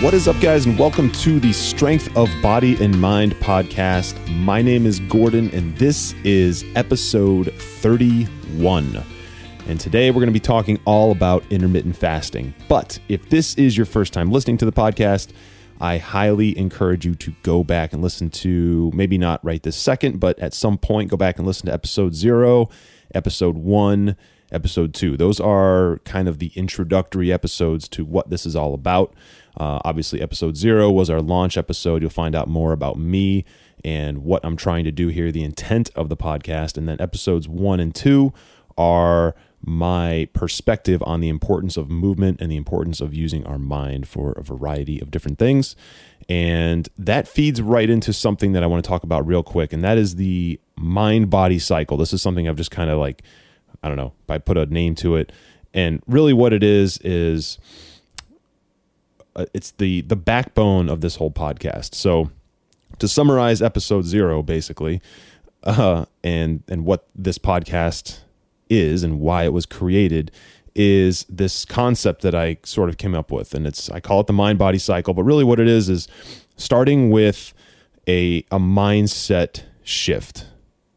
What is up, guys, and welcome to the Strength of Body and Mind podcast. My name is Gordon, and this is episode 31. And today we're going to be talking all about intermittent fasting. But if this is your first time listening to the podcast, I highly encourage you to go back and listen to maybe not right this second, but at some point, go back and listen to episode zero, episode one, episode two. Those are kind of the introductory episodes to what this is all about. Uh, obviously, episode zero was our launch episode. You'll find out more about me and what I'm trying to do here, the intent of the podcast. And then episodes one and two are my perspective on the importance of movement and the importance of using our mind for a variety of different things. And that feeds right into something that I want to talk about real quick, and that is the mind body cycle. This is something I've just kind of like, I don't know, I put a name to it. And really, what it is is uh, it's the the backbone of this whole podcast. So to summarize episode 0 basically uh, and and what this podcast is and why it was created is this concept that I sort of came up with and it's I call it the mind body cycle but really what it is is starting with a a mindset shift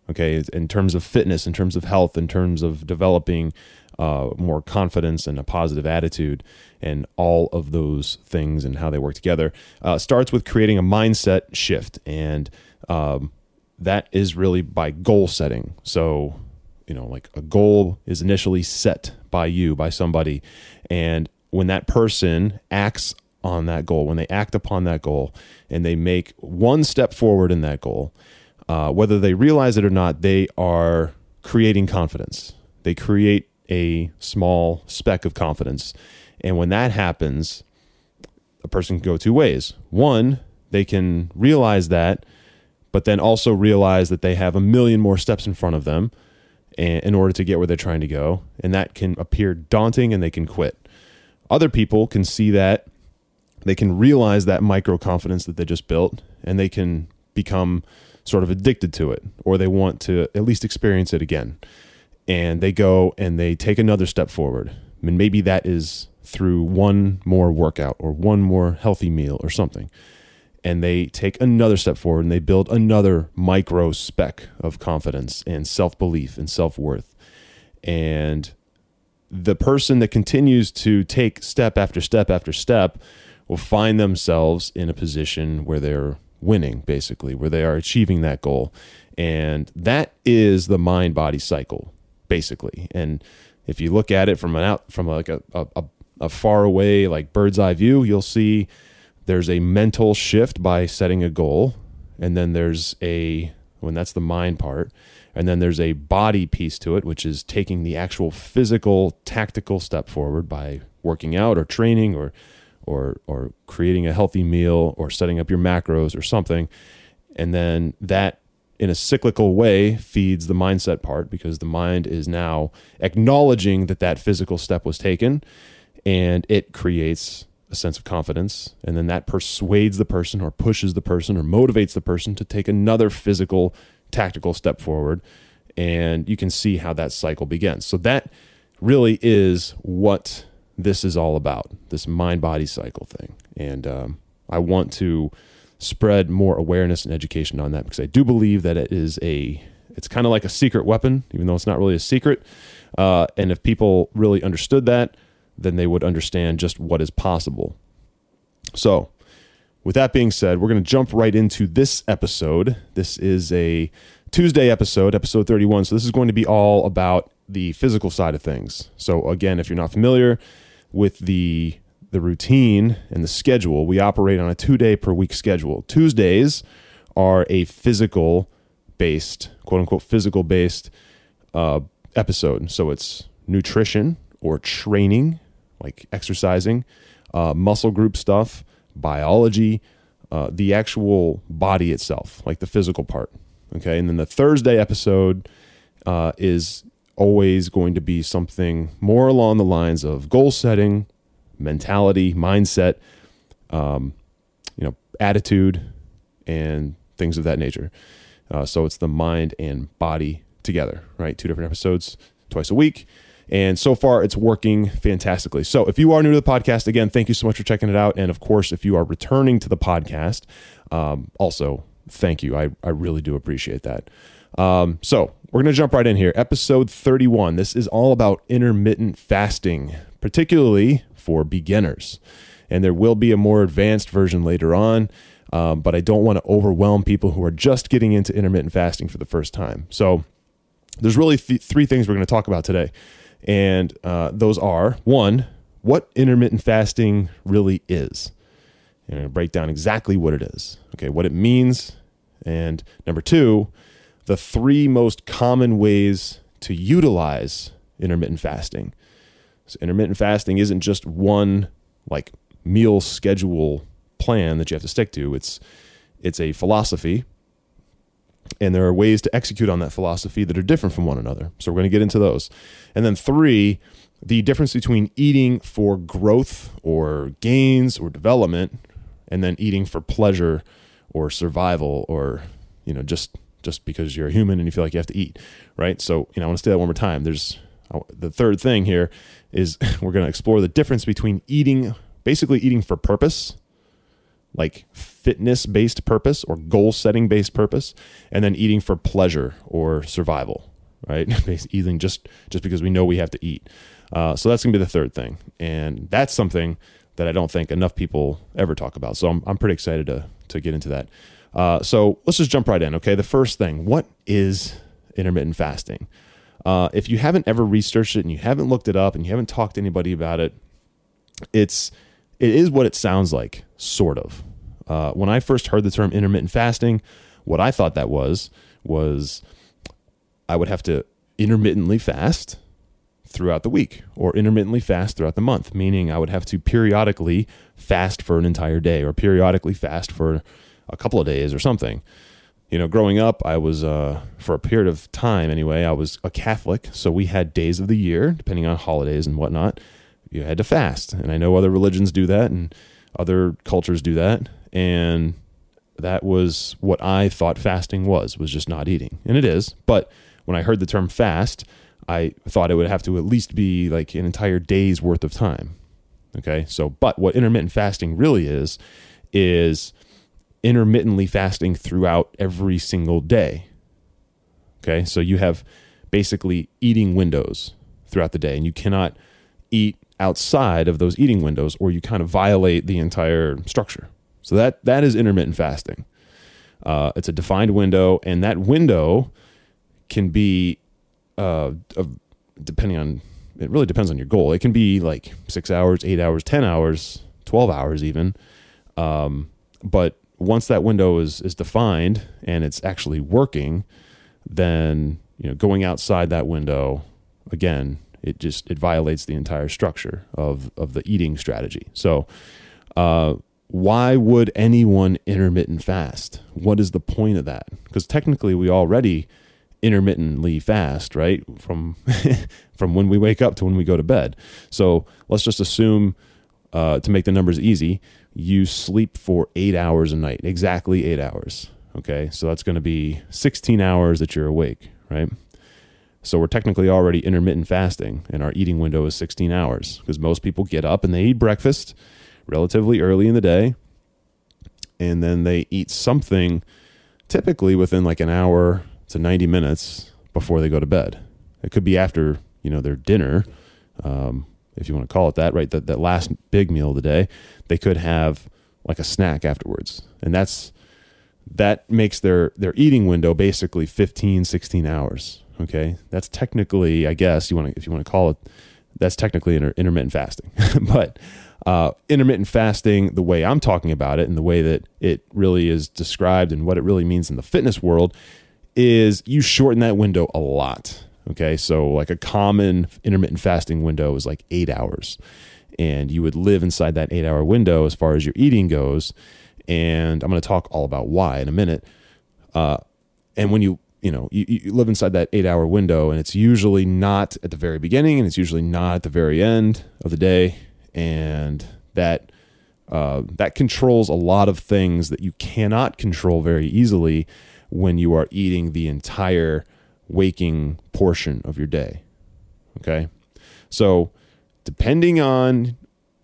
okay in terms of fitness in terms of health in terms of developing uh, more confidence and a positive attitude and all of those things and how they work together uh, starts with creating a mindset shift. And um, that is really by goal setting. So you know like a goal is initially set by you by somebody. And when that person acts on that goal when they act upon that goal and they make one step forward in that goal uh, whether they realize it or not they are creating confidence. They create a small speck of confidence. And when that happens, a person can go two ways. One, they can realize that, but then also realize that they have a million more steps in front of them in order to get where they're trying to go. And that can appear daunting and they can quit. Other people can see that, they can realize that micro confidence that they just built, and they can become sort of addicted to it, or they want to at least experience it again and they go and they take another step forward. I mean, maybe that is through one more workout or one more healthy meal or something. And they take another step forward and they build another micro speck of confidence and self belief and self worth. And the person that continues to take step after step after step will find themselves in a position where they're winning, basically, where they are achieving that goal. And that is the mind body cycle basically. And if you look at it from an out from like a, a, a far away like bird's eye view, you'll see there's a mental shift by setting a goal, and then there's a when that's the mind part, and then there's a body piece to it, which is taking the actual physical tactical step forward by working out or training or or or creating a healthy meal or setting up your macros or something. And then that in a cyclical way feeds the mindset part because the mind is now acknowledging that that physical step was taken and it creates a sense of confidence. And then that persuades the person or pushes the person or motivates the person to take another physical tactical step forward. And you can see how that cycle begins. So that really is what this is all about this mind body cycle thing. And um, i want to spread more awareness and education on that because I do believe that it is a it's kind of like a secret weapon, even though it's not really a secret. Uh, and if people really understood that, then they would understand just what is possible. So, with that being said, we're going to jump right into this episode. This is a Tuesday episode, episode 31. So, this is going to be all about the physical side of things. So, again, if you're not familiar with the the routine and the schedule, we operate on a two day per week schedule. Tuesdays are a physical based, quote unquote, physical based uh, episode. So it's nutrition or training, like exercising, uh, muscle group stuff, biology, uh, the actual body itself, like the physical part. Okay. And then the Thursday episode uh, is always going to be something more along the lines of goal setting, mentality, mindset, um, you know, attitude, and things of that nature. Uh, so it's the mind and body together, right? Two different episodes twice a week. And so far, it's working fantastically. So, if you are new to the podcast, again, thank you so much for checking it out. And of course, if you are returning to the podcast, um, also thank you. I, I really do appreciate that. Um, so, we're going to jump right in here. Episode 31. This is all about intermittent fasting, particularly for beginners. And there will be a more advanced version later on. Um, but I don't want to overwhelm people who are just getting into intermittent fasting for the first time. So, there's really th- three things we're going to talk about today. And uh, those are one, what intermittent fasting really is. And I'm break down exactly what it is, okay, what it means. And number two, the three most common ways to utilize intermittent fasting. So, intermittent fasting isn't just one like meal schedule plan that you have to stick to. It's it's a philosophy and there are ways to execute on that philosophy that are different from one another. So we're going to get into those. And then three, the difference between eating for growth or gains or development and then eating for pleasure or survival or you know just just because you're a human and you feel like you have to eat, right? So, you know, I want to say that one more time. There's the third thing here is we're going to explore the difference between eating basically eating for purpose like fitness based purpose or goal setting based purpose, and then eating for pleasure or survival, right? eating just just because we know we have to eat. Uh, so that's gonna be the third thing, and that's something that I don't think enough people ever talk about. So I'm I'm pretty excited to to get into that. Uh, so let's just jump right in. Okay, the first thing: what is intermittent fasting? Uh, if you haven't ever researched it and you haven't looked it up and you haven't talked to anybody about it, it's it is what it sounds like, sort of. Uh, when I first heard the term intermittent fasting, what I thought that was was I would have to intermittently fast throughout the week or intermittently fast throughout the month, meaning I would have to periodically fast for an entire day or periodically fast for a couple of days or something. You know, growing up, I was, uh, for a period of time anyway, I was a Catholic. So we had days of the year, depending on holidays and whatnot, you had to fast. And I know other religions do that and other cultures do that. And that was what I thought fasting was, was just not eating. And it is. But when I heard the term fast, I thought it would have to at least be like an entire day's worth of time. Okay. So, but what intermittent fasting really is, is intermittently fasting throughout every single day. Okay. So you have basically eating windows throughout the day, and you cannot eat outside of those eating windows or you kind of violate the entire structure. So that that is intermittent fasting. Uh, it's a defined window, and that window can be, uh, depending on it really depends on your goal. It can be like six hours, eight hours, ten hours, twelve hours, even. Um, but once that window is is defined and it's actually working, then you know going outside that window again it just it violates the entire structure of of the eating strategy. So, uh, why would anyone intermittent fast? What is the point of that? Because technically, we already intermittently fast, right? From from when we wake up to when we go to bed. So let's just assume uh, to make the numbers easy, you sleep for eight hours a night, exactly eight hours. Okay, so that's going to be 16 hours that you're awake, right? So we're technically already intermittent fasting, and our eating window is 16 hours because most people get up and they eat breakfast relatively early in the day, and then they eat something typically within like an hour to 90 minutes before they go to bed. It could be after you know their dinner, um, if you want to call it that, right? That that last big meal of the day, they could have like a snack afterwards, and that's that makes their their eating window basically 15 16 hours Okay, that's technically, I guess, you want to if you want to call it, that's technically inter- intermittent fasting. but uh, intermittent fasting, the way I'm talking about it, and the way that it really is described, and what it really means in the fitness world, is you shorten that window a lot. Okay. So, like a common intermittent fasting window is like eight hours. And you would live inside that eight hour window as far as your eating goes. And I'm going to talk all about why in a minute. Uh, and when you you know you, you live inside that eight hour window and it's usually not at the very beginning and it's usually not at the very end of the day and that uh, that controls a lot of things that you cannot control very easily when you are eating the entire waking portion of your day okay so depending on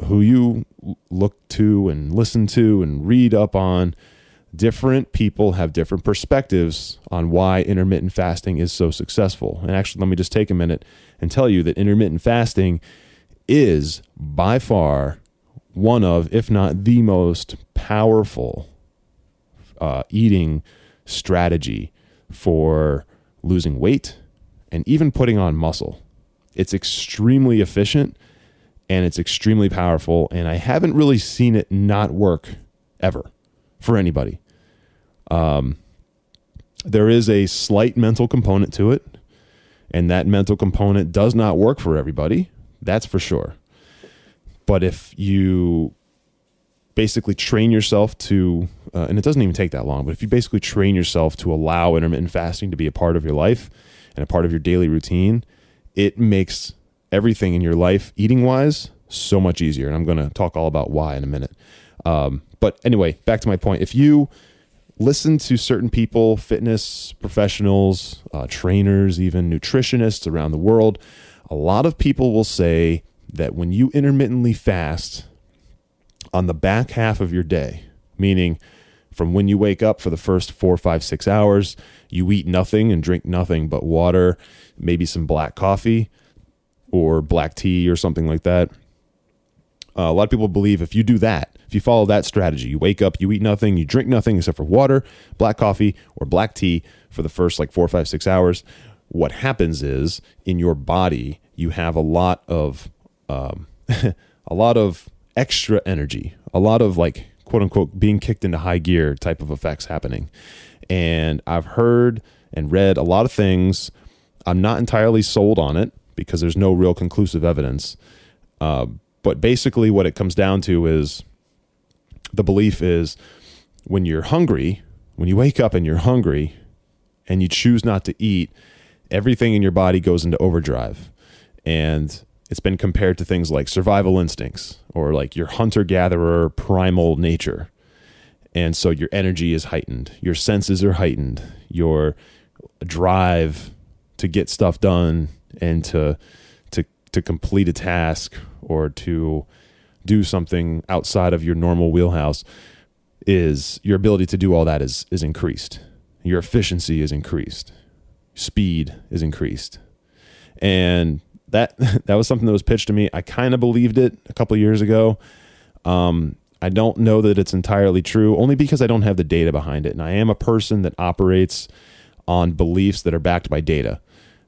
who you look to and listen to and read up on different people have different perspectives on why intermittent fasting is so successful. And actually, let me just take a minute and tell you that intermittent fasting is by far one of, if not the most powerful uh, eating strategy for losing weight and even putting on muscle. It's extremely efficient and it's extremely powerful. And I haven't really seen it not work ever for anybody. Um, there is a slight mental component to it, and that mental component does not work for everybody. That's for sure. But if you basically train yourself to, uh, and it doesn't even take that long, but if you basically train yourself to allow intermittent fasting to be a part of your life and a part of your daily routine, it makes everything in your life, eating wise, so much easier. And I'm going to talk all about why in a minute. Um, but anyway, back to my point. If you listen to certain people, fitness professionals, uh, trainers, even nutritionists around the world, a lot of people will say that when you intermittently fast on the back half of your day, meaning from when you wake up for the first four, five, six hours, you eat nothing and drink nothing but water, maybe some black coffee or black tea or something like that. Uh, a lot of people believe if you do that, if you follow that strategy, you wake up, you eat nothing, you drink nothing except for water, black coffee, or black tea for the first like four, five, six hours. What happens is in your body, you have a lot of um, a lot of extra energy, a lot of like quote unquote being kicked into high gear type of effects happening. And I've heard and read a lot of things. I'm not entirely sold on it because there's no real conclusive evidence. Uh, but basically, what it comes down to is the belief is when you're hungry, when you wake up and you're hungry and you choose not to eat, everything in your body goes into overdrive. And it's been compared to things like survival instincts or like your hunter gatherer primal nature. And so your energy is heightened, your senses are heightened, your drive to get stuff done and to to to complete a task or to do something outside of your normal wheelhouse is your ability to do all that is is increased. Your efficiency is increased. Speed is increased. And that that was something that was pitched to me. I kind of believed it a couple years ago. Um, I don't know that it's entirely true, only because I don't have the data behind it, and I am a person that operates on beliefs that are backed by data.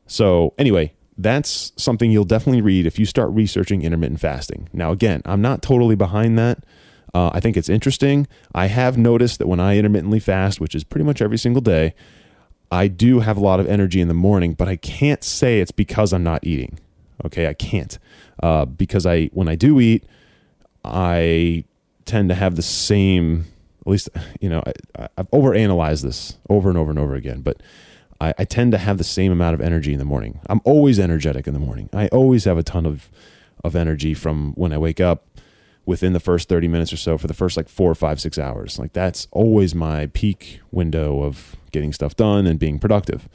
So anyway, that's something you'll definitely read if you start researching intermittent fasting. Now, again, I'm not totally behind that. Uh, I think it's interesting. I have noticed that when I intermittently fast, which is pretty much every single day, I do have a lot of energy in the morning, but I can't say it's because I'm not eating. Okay, I can't uh, because I when I do eat, I tend to have the same. At least you know I, I've overanalyzed this over and over and over again, but I, I tend to have the same amount of energy in the morning. I'm always energetic in the morning. I always have a ton of of energy from when I wake up within the first 30 minutes or so for the first like four or five, six hours. Like that's always my peak window of getting stuff done and being productive.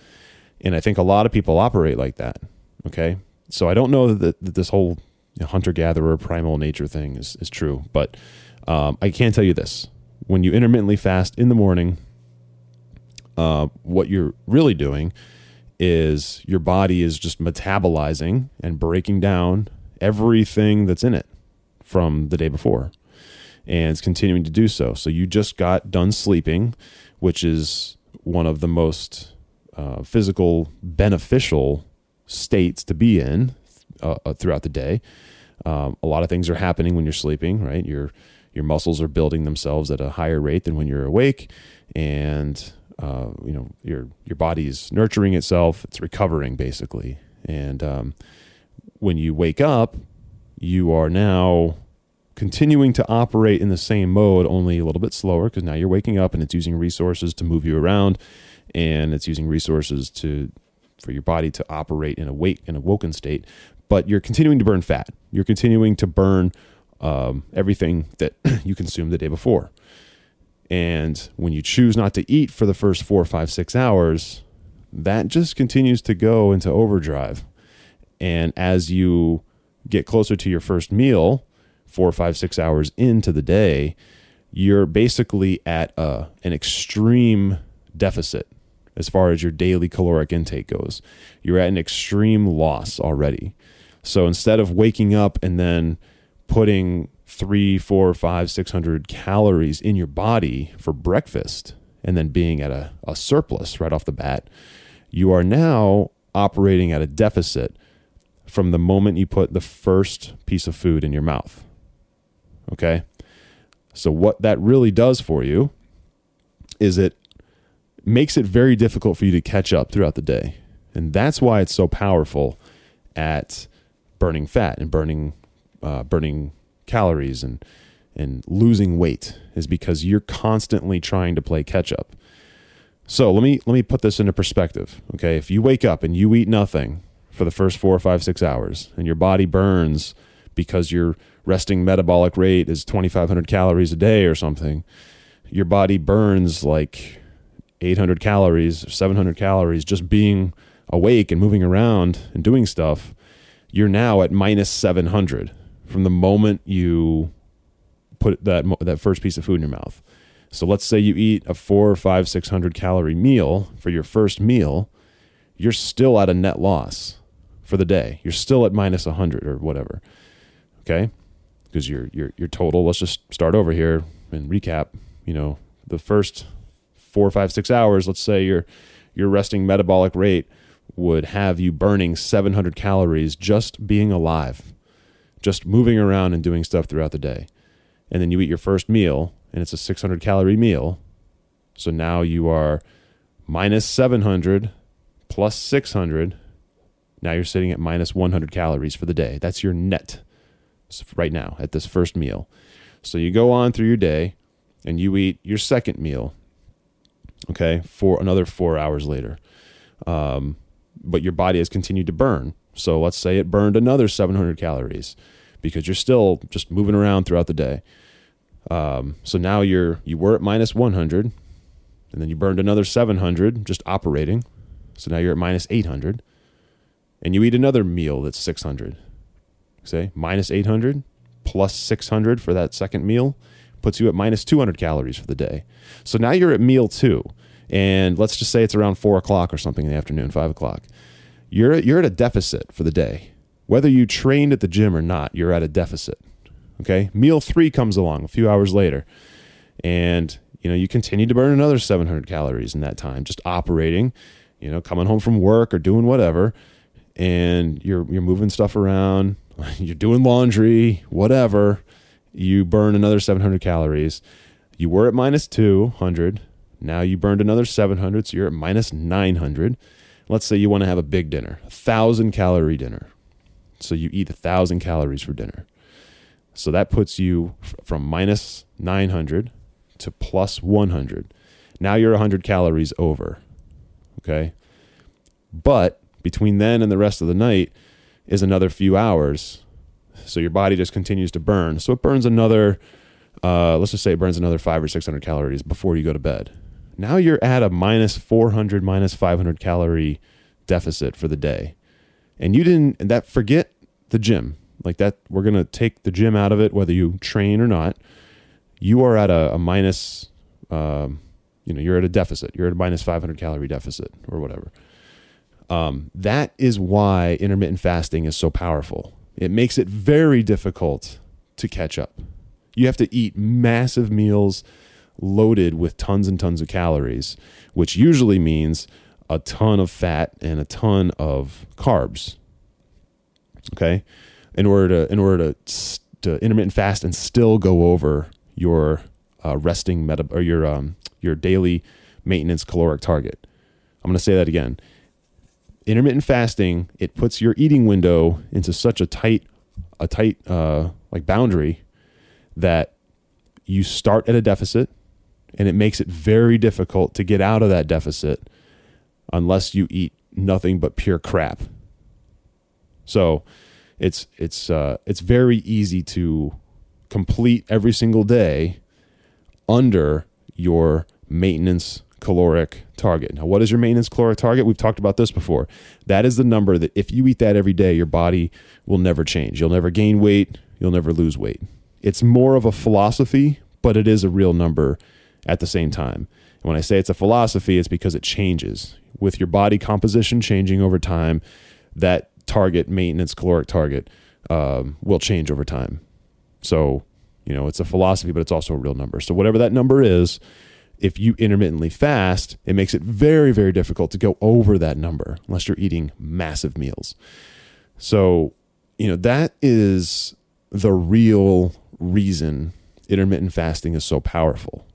And I think a lot of people operate like that. Okay. So I don't know that, that this whole you know, hunter gatherer primal nature thing is, is true, but um, I can tell you this. When you intermittently fast in the morning, uh, what you're really doing is your body is just metabolizing and breaking down everything that's in it from the day before and it's continuing to do so. So you just got done sleeping which is one of the most uh, physical beneficial states to be in uh, uh throughout the day. Um, a lot of things are happening when you're sleeping right? Your your muscles are building themselves at a higher rate than when you're awake and uh, you know your your body's nurturing itself, it's recovering basically, and um, when you wake up, you are now continuing to operate in the same mode, only a little bit slower because now you're waking up and it's using resources to move you around, and it's using resources to for your body to operate in a wake in a woken state. But you're continuing to burn fat. You're continuing to burn um, everything that you consumed the day before. And when you choose not to eat for the first four, five, six hours, that just continues to go into overdrive. And as you get closer to your first meal, four, five, six hours into the day, you're basically at a, an extreme deficit as far as your daily caloric intake goes. You're at an extreme loss already. So instead of waking up and then putting three, four, five, six hundred calories in your body for breakfast and then being at a, a surplus right off the bat, you are now operating at a deficit from the moment you put the first piece of food in your mouth. Okay? So, what that really does for you is it makes it very difficult for you to catch up throughout the day. And that's why it's so powerful at burning fat and burning uh, burning calories and and losing weight is because you're constantly trying to play catch up. So let me let me put this into perspective. Okay, if you wake up and you eat nothing for the first four or five six hours, and your body burns because your resting metabolic rate is 2,500 calories a day or something, your body burns like 800 calories, 700 calories just being awake and moving around and doing stuff. You're now at minus 700 from the moment you put that that first piece of food in your mouth. So let's say you eat a four, five, six hundred calorie meal for your first meal, you're still at a net loss for the day. You're still at minus hundred or whatever. Okay, because your your your total. Let's just start over here and recap. You know, the first four, five, six hours. Let's say your your resting metabolic rate would have you burning 700 calories just being alive just moving around and doing stuff throughout the day. And then you eat your first meal, and it's a 600 calorie meal. So now you are minus 700 plus 600. Now you're sitting at minus 100 calories for the day. That's your net right now at this first meal. So you go on through your day and you eat your second meal, okay, for another four hours later. Um, but your body has continued to burn. So let's say it burned another 700 calories because you're still just moving around throughout the day. Um, so now you're you were at minus 100, and then you burned another 700 just operating. So now you're at minus 800, and you eat another meal that's 600. Say minus 800 plus 600 for that second meal puts you at minus 200 calories for the day. So now you're at meal two, and let's just say it's around four o'clock or something in the afternoon, five o'clock. You're you're at a deficit for the day whether you trained at the gym or not, you're at a deficit. Okay. Meal three comes along a few hours later, and you know you continue to burn another 700 calories in that time, just operating. You know, coming home from work or doing whatever, and you're you're moving stuff around, you're doing laundry, whatever. You burn another 700 calories. You were at minus 200. Now you burned another 700, so you're at minus 900. Let's say you want to have a big dinner, a thousand calorie dinner. So you eat a thousand calories for dinner. So that puts you from minus 900 to plus 100. Now you're 100 calories over. Okay. But between then and the rest of the night is another few hours. So your body just continues to burn. So it burns another, uh, let's just say it burns another five or 600 calories before you go to bed. Now you're at a minus 400, minus 500 calorie deficit for the day. And you didn't that forget the gym. Like that we're going to take the gym out of it whether you train or not. You are at a, a minus um, you know you're at a deficit. You're at a minus 500 calorie deficit or whatever. Um, that is why intermittent fasting is so powerful it makes it very difficult to catch up you have to eat massive meals loaded with tons and tons of calories which usually means a ton of fat and a ton of carbs. Okay, in order to in order to, to intermittent fast and still go over your uh, resting meta or your um, your daily maintenance caloric target. I'm going to say that again. Intermittent fasting, it puts your eating window into such a tight a tight uh, like boundary that you start at a deficit and it makes it very difficult to get out of that deficit unless you eat nothing but pure crap. So it's it's uh, it's very easy to complete every single day under your maintenance caloric target. Now, what is your maintenance caloric target? We've talked about this before. That is the number that if you eat that every day, your body will never change. You'll never gain weight, you'll never lose weight. It's more of a philosophy, but it is a real number at the same time. And when I say it's a philosophy, it's because it changes. With your body composition changing over time, that target, maintenance caloric target, um, will change over time. So, you know, it's a philosophy, but it's also a real number. So, whatever that number is, if you intermittently fast, it makes it very, very difficult to go over that number unless you're eating massive meals. So, you know, that is the real reason intermittent fasting is so powerful.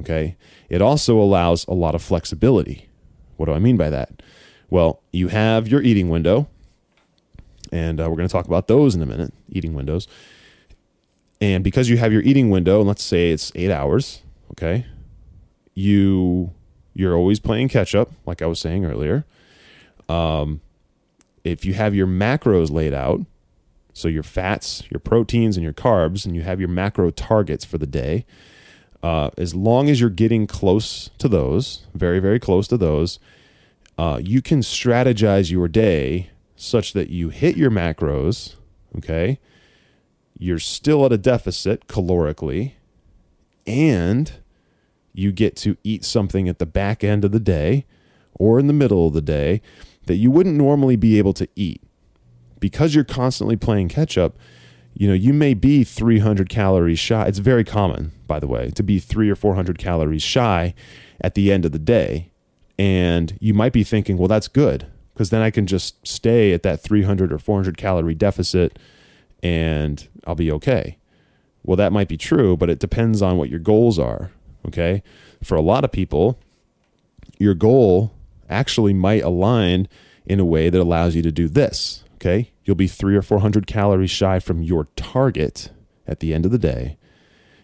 Okay. It also allows a lot of flexibility. What do I mean by that? Well, you have your eating window, and uh, we're going to talk about those in a minute eating windows. And because you have your eating window, and let's say it's eight hours, okay, you you're always playing catch up, like I was saying earlier. Um, if you have your macros laid out, so your fats, your proteins, and your carbs, and you have your macro targets for the day, uh, as long as you're getting close to those, very, very close to those, uh, you can strategize your day such that you hit your macros, okay? You're still at a deficit calorically, and you get to eat something at the back end of the day or in the middle of the day that you wouldn't normally be able to eat. Because you're constantly playing catch up, you know, you may be 300 calories shy. It's very common, by the way, to be three or 400 calories shy at the end of the day. And you might be thinking, well, that's good because then I can just stay at that 300 or 400 calorie deficit and I'll be okay. Well, that might be true, but it depends on what your goals are. Okay. For a lot of people, your goal actually might align in a way that allows you to do this. Okay. You'll be three or 400 calories shy from your target at the end of the day.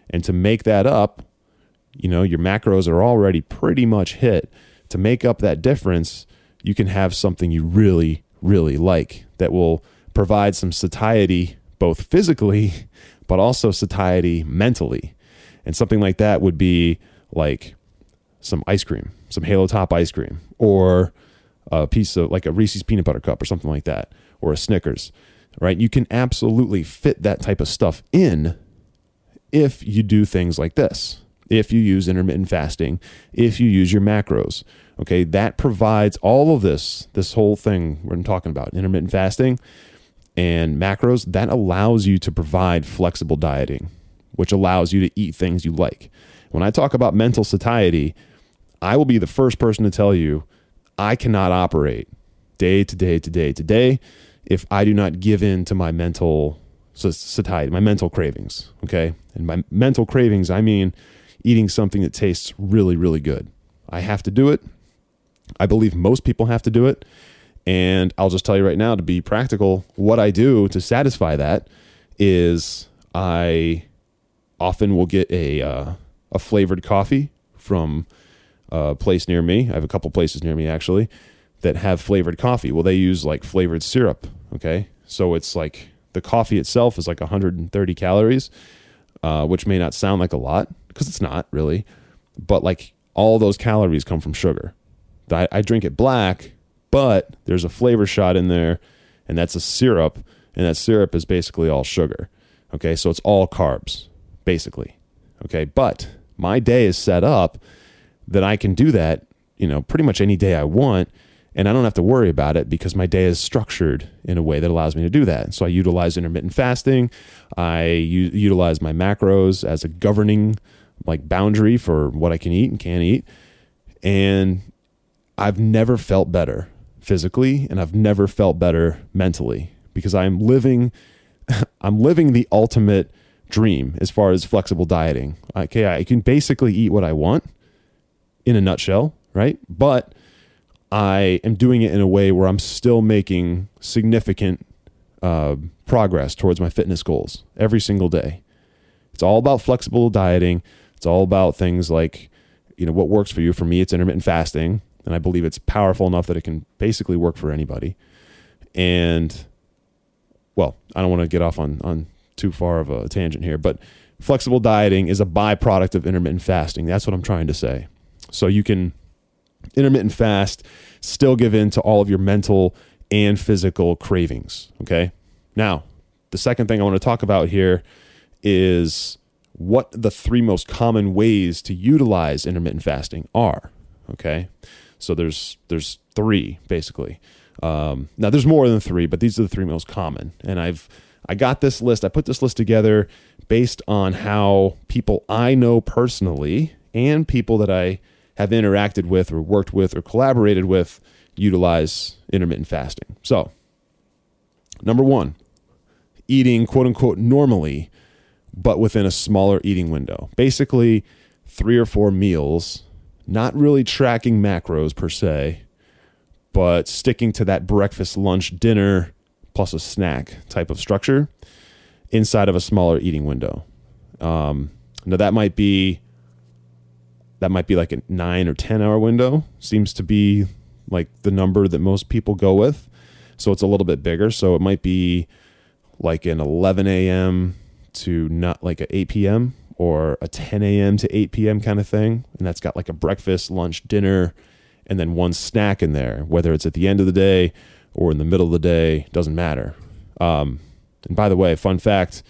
And to make that up, you know, your macros are already pretty much hit. To make up that difference, you can have something you really, really like that will provide some satiety, both physically, but also satiety mentally. And something like that would be like some ice cream, some Halo Top ice cream, or a piece of like a Reese's peanut butter cup or something like that, or a Snickers, right? You can absolutely fit that type of stuff in if you do things like this, if you use intermittent fasting, if you use your macros. Okay, that provides all of this, this whole thing we're talking about, intermittent fasting and macros, that allows you to provide flexible dieting which allows you to eat things you like. When I talk about mental satiety, I will be the first person to tell you I cannot operate day to day to day to day if I do not give in to my mental satiety, my mental cravings. Okay. And my mental cravings, I mean eating something that tastes really, really good. I have to do it. I believe most people have to do it. And I'll just tell you right now to be practical, what I do to satisfy that is I often we'll get a uh, a flavored coffee from a place near me. I have a couple places near me actually that have flavored coffee. Well, they use like flavored syrup. Okay, so it's like the coffee itself is like 130 calories, uh, which may not sound like a lot because it's not really, but like all those calories come from sugar. I, I drink it black, but there's a flavor shot in there, and that's a syrup, and that syrup is basically all sugar. Okay, so it's all carbs basically. Okay. But my day is set up that I can do that, you know, pretty much any day I want. And I don't have to worry about it because my day is structured in a way that allows me to do that. So I utilize intermittent fasting. I u- utilize my macros as a governing like boundary for what I can eat and can't eat. And I've never felt better physically and I've never felt better mentally because I'm living I'm living the ultimate dream as far as flexible dieting. Okay, I can basically eat what I want in a nutshell, right? But I am doing it in a way where I'm still making significant uh, progress towards my fitness goals every single day. It's all about flexible dieting. It's all about things like, you know, what works for you. For me, it's intermittent fasting, and I believe it's powerful enough that it can basically work for anybody. And well, I don't want to get off on on too far of a tangent here, but flexible dieting is a byproduct of intermittent fasting. That's what I'm trying to say. So you can intermittent fast, still give in to all of your mental and physical cravings. Okay. Now, the second thing I want to talk about here is what the three most common ways to utilize intermittent fasting are. Okay. So there's there's three basically. Um, now there's more than three, but these are the three most common. And I've I got this list. I put this list together based on how people I know personally and people that I have interacted with or worked with or collaborated with utilize intermittent fasting. So, number one, eating quote unquote normally, but within a smaller eating window. Basically, three or four meals, not really tracking macros per se, but sticking to that breakfast, lunch, dinner, plus a snack type of structure inside of a smaller eating window. Um, now that might be that might be like a nine or ten hour window. Seems to be like the number that most people go with. So it's a little bit bigger. So it might be like an 11 a.m. to not like a 8 p.m. or a 10 a.m. to 8 p.m. kind of thing. And that's got like a breakfast, lunch, dinner, and then one snack in there, whether it's at the end of the day or in the middle of the day, doesn't matter. Um, and by the way, fun fact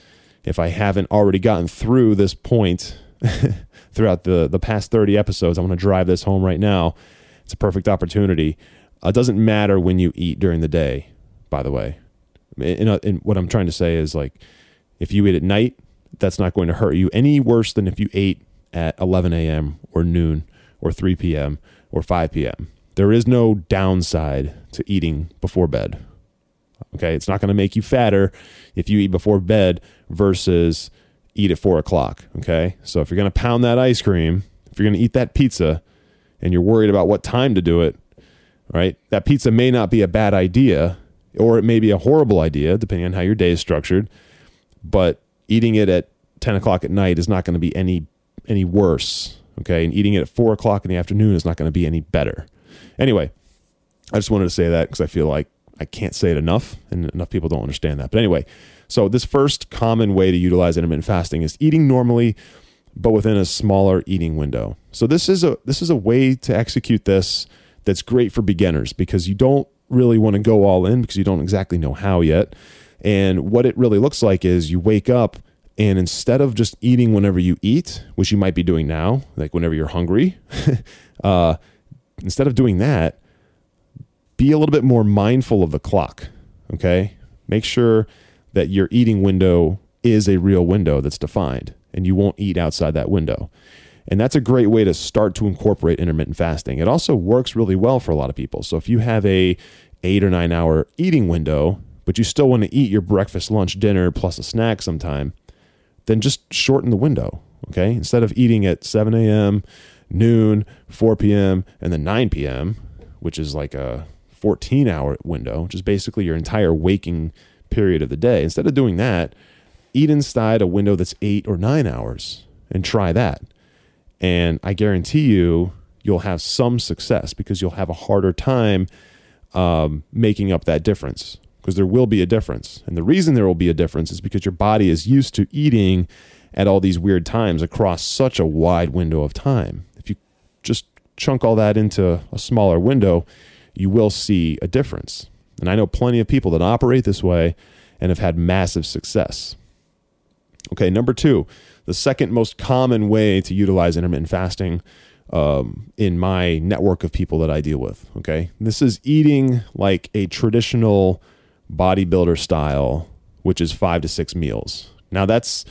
if I haven't already gotten through this point throughout the, the past 30 episodes, I want to drive this home right now. It's a perfect opportunity. Uh, it doesn't matter when you eat during the day, by the way. And, and what I'm trying to say is like, if you eat at night, that's not going to hurt you any worse than if you ate at 11 a.m. or noon or 3 p.m. or 5 p.m. There is no downside to eating before bed. Okay, it's not going to make you fatter if you eat before bed versus eat at four o'clock. Okay, so if you're going to pound that ice cream, if you're going to eat that pizza, and you're worried about what time to do it, right? That pizza may not be a bad idea, or it may be a horrible idea, depending on how your day is structured. But eating it at 10 o'clock at night is not going to be any any worse. Okay, and eating it at four o'clock in the afternoon is not going to be any better. Anyway, I just wanted to say that because I feel like I can't say it enough, and enough people don't understand that. But anyway, so this first common way to utilize intermittent fasting is eating normally, but within a smaller eating window. So this is a this is a way to execute this that's great for beginners because you don't really want to go all in because you don't exactly know how yet. And what it really looks like is you wake up and instead of just eating whenever you eat, which you might be doing now, like whenever you're hungry, uh, instead of doing that, be a little bit more mindful of the clock. Okay. Make sure that your eating window is a real window that's defined and you won't eat outside that window. And that's a great way to start to incorporate intermittent fasting. It also works really well for a lot of people. So if you have a 8 or 9 hour eating window, but you still want to eat your breakfast, lunch, dinner plus a snack sometime, then just shorten the window, okay? Instead of eating at 7 a.m., noon, 4 p.m., and then 9 p.m., which is like a 14 hour window, which is basically your entire waking period of the day. Instead of doing that, eat inside a window that's eight or nine hours and try that. And I guarantee you, you'll have some success because you'll have a harder time um, making up that difference because there will be a difference. And the reason there will be a difference is because your body is used to eating at all these weird times across such a wide window of time. Just chunk all that into a smaller window, you will see a difference. And I know plenty of people that operate this way and have had massive success. Okay, number two, the second most common way to utilize intermittent fasting um, in my network of people that I deal with. Okay, this is eating like a traditional bodybuilder style, which is five to six meals. Now that's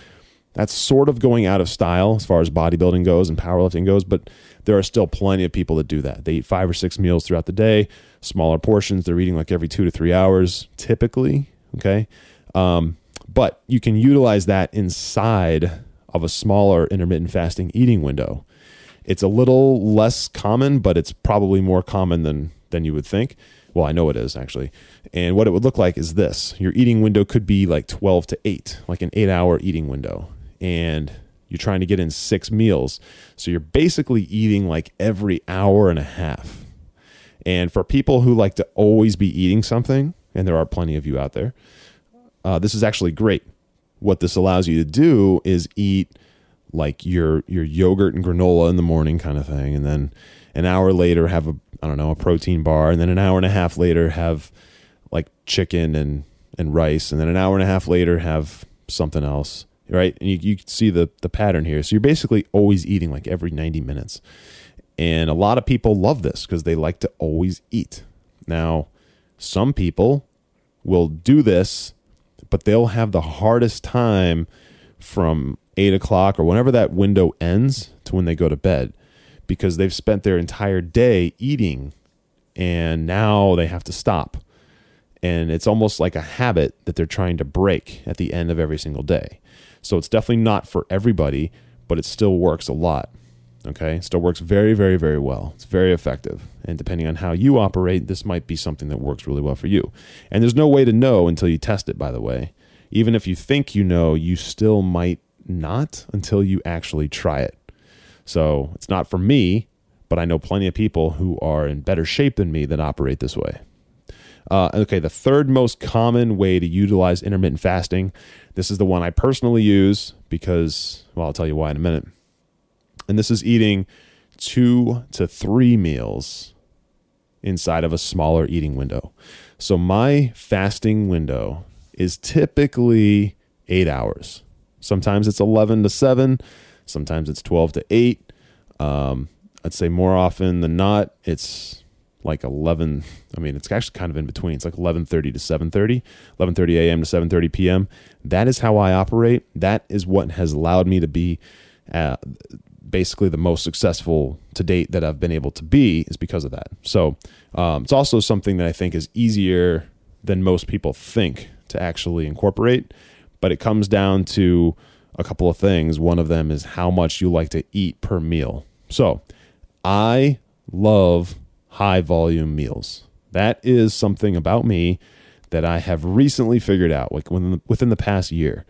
that's sort of going out of style as far as bodybuilding goes and powerlifting goes, but there are still plenty of people that do that. They eat five or six meals throughout the day, smaller portions. They're eating like every two to three hours, typically. Okay. Um, but you can utilize that inside of a smaller intermittent fasting eating window. It's a little less common, but it's probably more common than than you would think. Well, I know it is actually. And what it would look like is this. Your eating window could be like 12 to 8, like an 8-hour eating window. And you're trying to get in 6 meals. So you're basically eating like every hour and a half. And for people who like to always be eating something, and there are plenty of you out there, uh, this is actually great. What this allows you to do is eat like your your yogurt and granola in the morning kind of thing, and then an hour later have a I don't know a protein bar, and then an hour and a half later have like chicken and and rice, and then an hour and a half later have something else, right? And you you can see the the pattern here. So you're basically always eating like every 90 minutes, and a lot of people love this because they like to always eat. Now, some people will do this, but they'll have the hardest time from eight o'clock or whenever that window ends to when they go to bed because they've spent their entire day eating and now they have to stop. And it's almost like a habit that they're trying to break at the end of every single day. So it's definitely not for everybody, but it still works a lot. Okay. Still works very, very, very well. It's very effective. And depending on how you operate, this might be something that works really well for you. And there's no way to know until you test it, by the way. Even if you think you know, you still might not until you actually try it. So it's not for me, but I know plenty of people who are in better shape than me that operate this way. Uh, okay, the third most common way to utilize intermittent fasting. This is the one I personally use because, well, I'll tell you why in a minute. And this is eating two to three meals inside of a smaller eating window. So my fasting window is typically eight hours. Sometimes it's 11 to 7, sometimes it's 12 to 8. Um, I'd say more often than not, it's like 11 i mean it's actually kind of in between it's like 11.30 to 7.30 11.30 a.m to 7.30 p.m that is how i operate that is what has allowed me to be uh, basically the most successful to date that i've been able to be is because of that so um, it's also something that i think is easier than most people think to actually incorporate but it comes down to a couple of things. One of them is how much you like to eat per meal. So, I love high volume meals. That is something about me that I have recently figured out, like within the past year.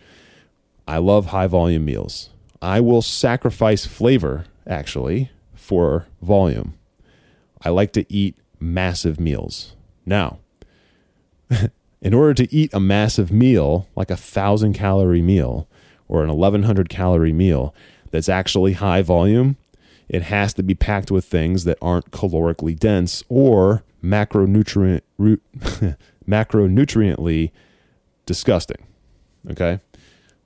I love high volume meals. I will sacrifice flavor, actually, for volume. I like to eat massive meals. Now, in order to eat a massive meal, like a thousand calorie meal or an 1100 calorie meal that's actually high volume, it has to be packed with things that aren't calorically dense or macronutrient macronutriently disgusting. Okay?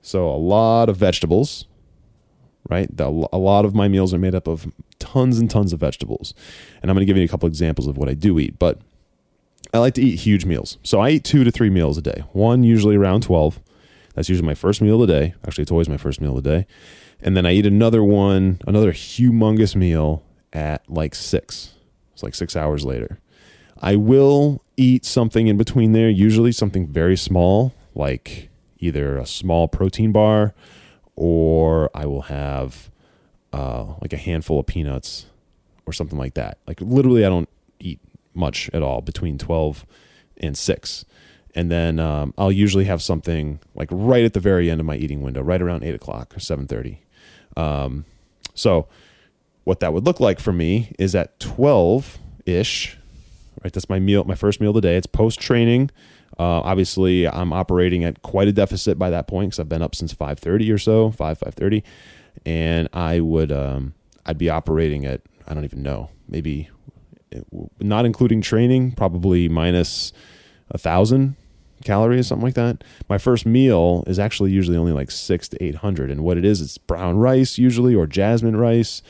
So a lot of vegetables, right? a lot of my meals are made up of tons and tons of vegetables. And I'm going to give you a couple examples of what I do eat, but I like to eat huge meals. So I eat two to three meals a day. One usually around 12. That's usually my first meal of the day. Actually, it's always my first meal of the day. And then I eat another one, another humongous meal at like six. It's like six hours later. I will eat something in between there, usually something very small, like either a small protein bar or I will have uh, like a handful of peanuts or something like that. Like literally, I don't eat much at all between 12 and 6 and then um, i'll usually have something like right at the very end of my eating window right around 8 o'clock or 7.30 um, so what that would look like for me is at 12-ish right that's my meal my first meal of the day. It's post training uh, obviously i'm operating at quite a deficit by that point because i've been up since 5.30 or so 5 5.30 and i would um, i'd be operating at i don't even know maybe not including training, probably minus a thousand calories, something like that. My first meal is actually usually only like six to eight hundred, and what it is, it's brown rice usually or jasmine rice,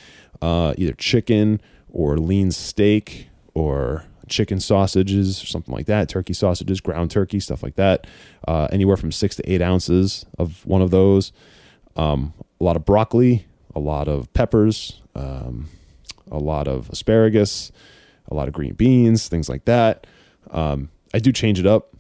uh, either chicken or lean steak or chicken sausages or something like that, turkey sausages, ground turkey, stuff like that. Uh, anywhere from six to eight ounces of one of those. Um, a lot of broccoli, a lot of peppers, um, a lot of asparagus, a lot of green beans, things like that. Um, I do change it up.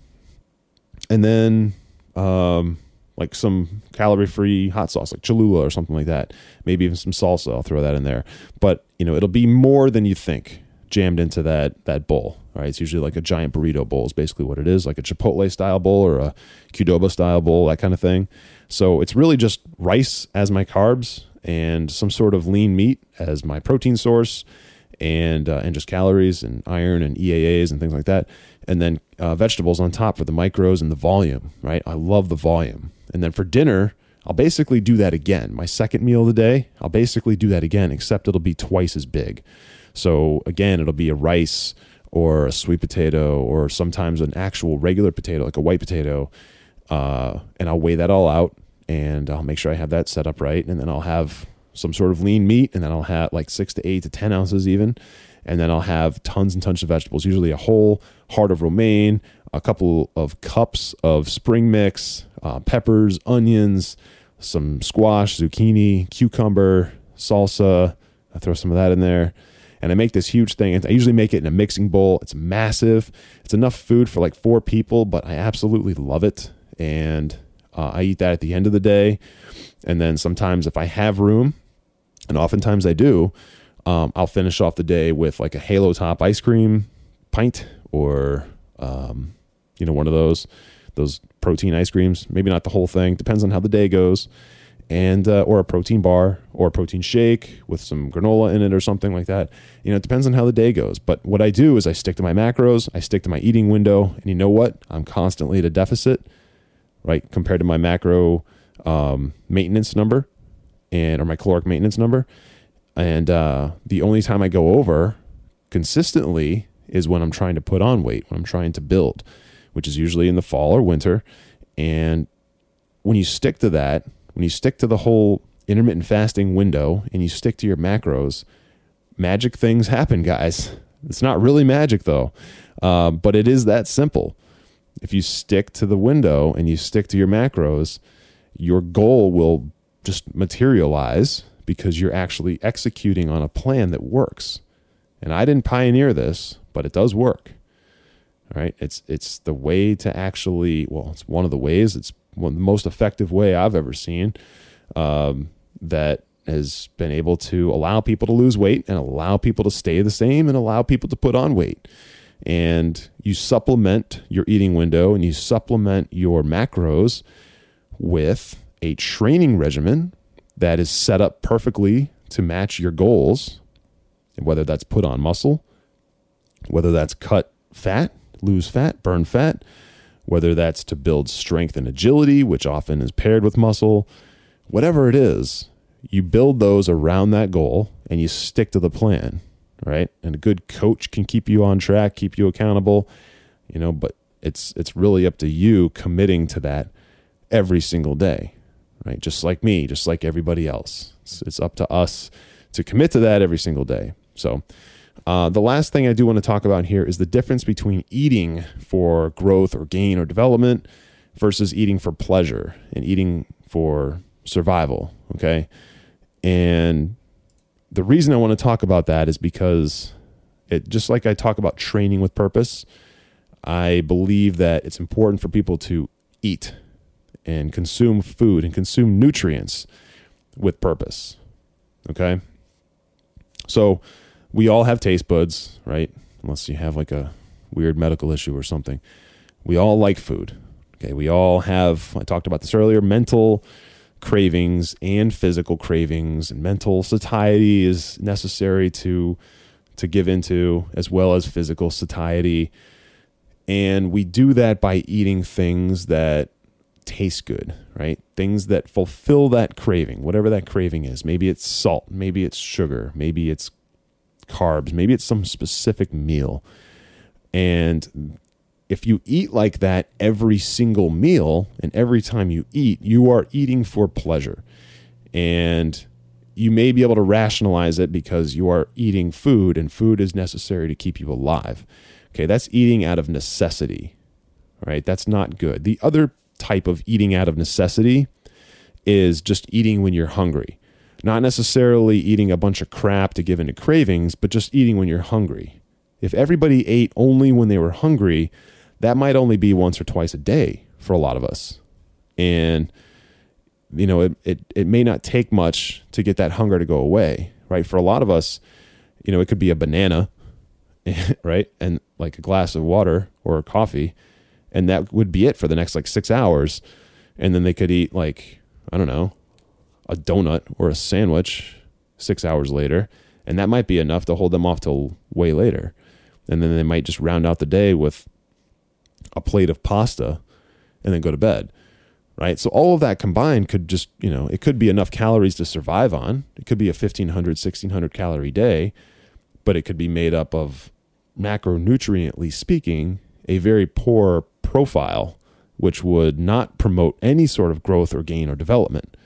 And then, um, like some calorie free hot sauce, like Cholula or something like that. Maybe even some salsa. I'll throw that in there. But you know, it'll be more than you think jammed into that that bowl. Right? It's usually like a giant burrito bowl is basically what it is, like a Chipotle style bowl or a Qdoba style bowl, that kind of thing. So it's really just rice as my carbs and some sort of lean meat as my protein source, and uh, and just calories and iron and EAAs and things like that, and then uh, vegetables on top for the micros and the volume. Right? I love the volume. And then for dinner, I'll basically do that again. My second meal of the day, I'll basically do that again, except it'll be twice as big. So again, it'll be a rice or a sweet potato or sometimes an actual regular potato, like a white potato. Uh, and I'll weigh that all out and I'll make sure I have that set up right. And then I'll have some sort of lean meat and then I'll have like six to eight to 10 ounces even. And then I'll have tons and tons of vegetables, usually a whole heart of romaine, a couple of cups of spring mix, uh, peppers, onions, some squash, zucchini, cucumber, salsa. I throw some of that in there and I make this huge thing. I usually make it in a mixing bowl. It's massive. It's enough food for like four people, but I absolutely love it. And uh, I eat that at the end of the day. And then sometimes, if I have room, and oftentimes I do, um, I'll finish off the day with like a Halo Top ice cream pint or, um, you know, one of those those protein ice creams. Maybe not the whole thing. Depends on how the day goes and uh, or a protein bar or a protein shake with some granola in it or something like that. You know, it depends on how the day goes. But what I do is I stick to my macros, I stick to my eating window, and you know what? I'm constantly at a deficit, right, compared to my macro um, maintenance number and or my caloric maintenance number. And uh, the only time I go over consistently is when I'm trying to put on weight, when I'm trying to build, which is usually in the fall or winter. And when you stick to that, when you stick to the whole intermittent fasting window and you stick to your macros, magic things happen, guys. It's not really magic though, uh, but it is that simple. If you stick to the window and you stick to your macros, your goal will just materialize because you're actually executing on a plan that works. And I didn't pioneer this, but it does work. All right, it's it's the way to actually well, it's one of the ways. It's one the most effective way I've ever seen um, that has been able to allow people to lose weight and allow people to stay the same and allow people to put on weight. And you supplement your eating window and you supplement your macros with a training regimen that is set up perfectly to match your goals, whether that's put on muscle, whether that's cut fat, lose fat, burn fat, whether that's to build strength and agility, which often is paired with muscle, whatever it is, you build those around that goal and you stick to the plan, right? And a good coach can keep you on track, keep you accountable, you know, but it's it's really up to you committing to that every single day, right? Just like me, just like everybody else. It's, it's up to us to commit to that every single day. So, uh, the last thing I do want to talk about here is the difference between eating for growth or gain or development versus eating for pleasure and eating for survival. Okay. And the reason I want to talk about that is because it just like I talk about training with purpose, I believe that it's important for people to eat and consume food and consume nutrients with purpose. Okay. So, we all have taste buds, right? Unless you have like a weird medical issue or something. We all like food. Okay, we all have I talked about this earlier, mental cravings and physical cravings and mental satiety is necessary to to give into as well as physical satiety. And we do that by eating things that taste good, right? Things that fulfill that craving, whatever that craving is. Maybe it's salt, maybe it's sugar, maybe it's carbs. Maybe it's some specific meal. And if you eat like that every single meal and every time you eat, you are eating for pleasure. And you may be able to rationalize it because you are eating food and food is necessary to keep you alive. Okay, that's eating out of necessity, right? That's not good. The other type of eating out of necessity is just eating when you're hungry. Not necessarily eating a bunch of crap to give into cravings, but just eating when you're hungry. If everybody ate only when they were hungry, that might only be once or twice a day for a lot of us. And you know, it, it, it may not take much to get that hunger to go away, right? For a lot of us, you know, it could be a banana, right? And like a glass of water or coffee. And that would be it for the next like six hours. And then they could eat like, I don't know, a donut or a sandwich six hours later. And that might be enough to hold them off till way later. And then they might just round out the day with a plate of pasta and then go to bed right? So all of that combined could just, you know, it could be enough calories to survive on. It could be a 1500, 1600 calorie day, but it could be made up of macronutriently speaking, a very poor profile, which would not promote any sort of growth or gain or development.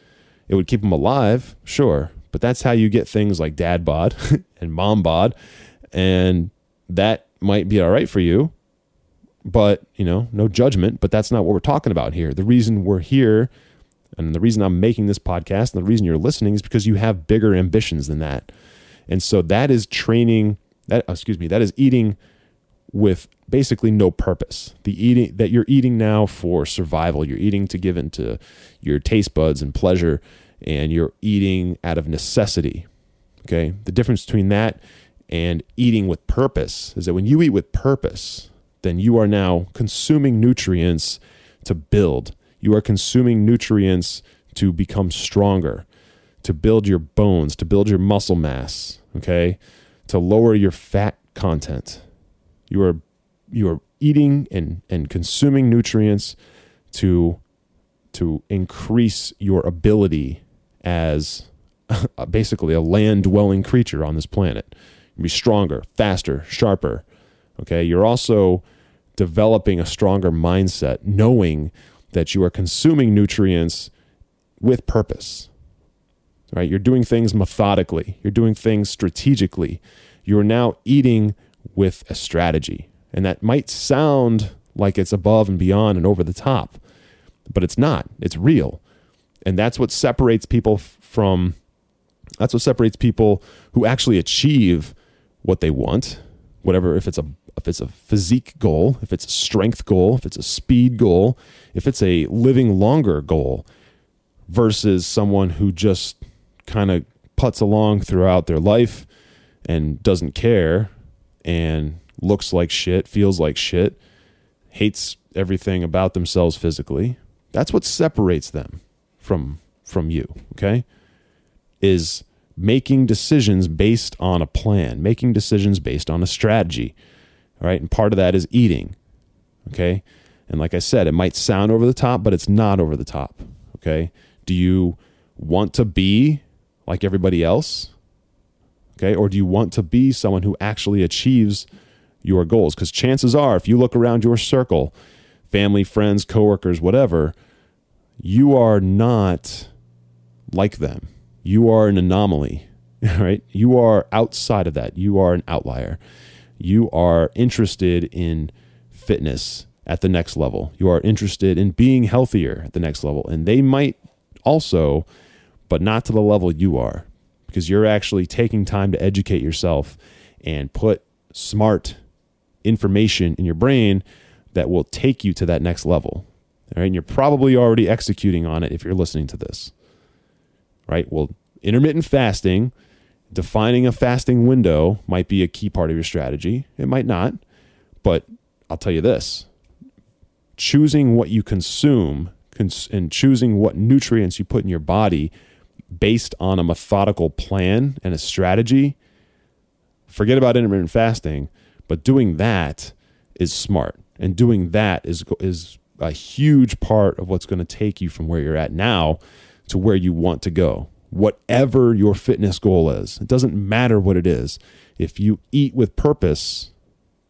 It would keep them alive, sure, but that's how you get things like dad bod and mom bod. And that might be all right for you, but you know no judgment but that's not what we're talking about here the reason we're here and the reason i'm making this podcast and the reason you're listening is because you have bigger ambitions than that and so that is training that excuse me that is eating with basically no purpose the eating that you're eating now for survival you're eating to give into your taste buds and pleasure and you're eating out of necessity okay the difference between that and eating with purpose is that when you eat with purpose then you are now consuming nutrients to build. You are consuming nutrients to become stronger, to build your bones, to build your muscle mass, okay? To lower your fat content. You are you are eating and, and consuming nutrients to to increase your ability as basically a land dwelling creature on this planet. Be stronger, faster, sharper. Okay. You're also developing a stronger mindset, knowing that you are consuming nutrients with purpose. Right? You're doing things methodically, you're doing things strategically. You're now eating with a strategy. And that might sound like it's above and beyond and over the top, but it's not. It's real. And that's what separates people from that's what separates people who actually achieve what they want, whatever if it's a if it's a physique goal, if it's a strength goal, if it's a speed goal, if it's a living longer goal versus someone who just kind of puts along throughout their life and doesn't care and looks like shit, feels like shit, hates everything about themselves physically. That's what separates them from from you, okay? Is making decisions based on a plan, making decisions based on a strategy all right. And part of that is eating. Okay. And like I said, it might sound over the top, but it's not over the top. Okay. Do you want to be like everybody else? Okay. Or do you want to be someone who actually achieves your goals? Because chances are, if you look around your circle, family, friends, coworkers, whatever, you are not like them. You are an anomaly, right? You are outside of that. You are an outlier you are interested in fitness at the next level. You are interested in being healthier at the next level. And they might also, but not to the level you are, because you're actually taking time to educate yourself and put smart information in your brain that will take you to that next level. All right. And you're probably already executing on it if you're listening to this. Right. Well, intermittent fasting defining a fasting window might be a key part of your strategy. It might not, but I'll tell you this choosing what you consume and choosing what nutrients you put in your body based on a methodical plan and a strategy, forget about intermittent fasting, but doing that is smart. And doing that is, is a huge part of what's going to take you from where you're at now to where you want to go whatever your fitness goal is. It doesn't matter what it is. If you eat with purpose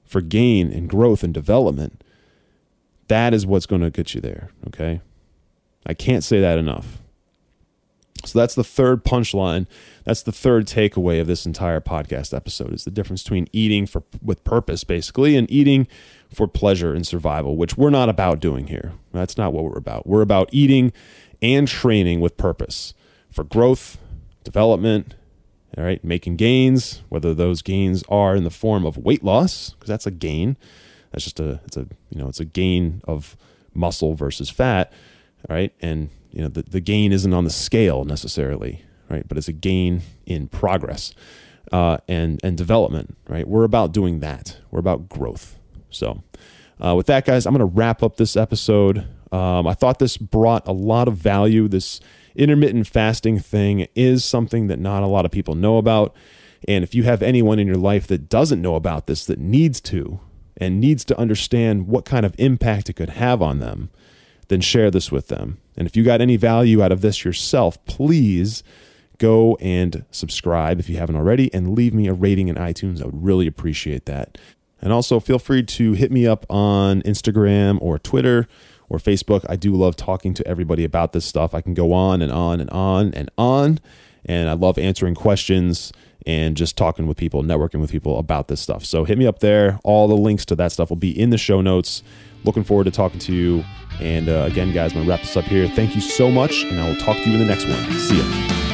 for gain and growth and development, that is what's going to get you there. Okay. I can't say that enough. So that's the third punchline. That's the third takeaway of this entire podcast episode is the difference between eating for with purpose basically and eating for pleasure and survival, which we're not about doing here. That's not what we're about. We're about eating and training with purpose for growth, development, all right, making gains, whether those gains are in the form of weight loss, because that's a gain. That's just a it's a you know, it's a gain of muscle versus fat, all right? And you know the, the gain isn't on the scale necessarily, right? But it's a gain in progress uh, and and development, right? We're about doing that. We're about growth. So, uh, with that, guys, I'm going to wrap up this episode. Um, I thought this brought a lot of value. This intermittent fasting thing is something that not a lot of people know about. And if you have anyone in your life that doesn't know about this, that needs to, and needs to understand what kind of impact it could have on them, then share this with them. And if you got any value out of this yourself, please go and subscribe if you haven't already and leave me a rating in iTunes. I would really appreciate that. And also feel free to hit me up on Instagram or Twitter or Facebook. I do love talking to everybody about this stuff. I can go on and on and on and on. And I love answering questions and just talking with people, networking with people about this stuff. So hit me up there. All the links to that stuff will be in the show notes. Looking forward to talking to you. And uh, again, guys, I'm going to wrap this up here. Thank you so much, and I will talk to you in the next one. See ya.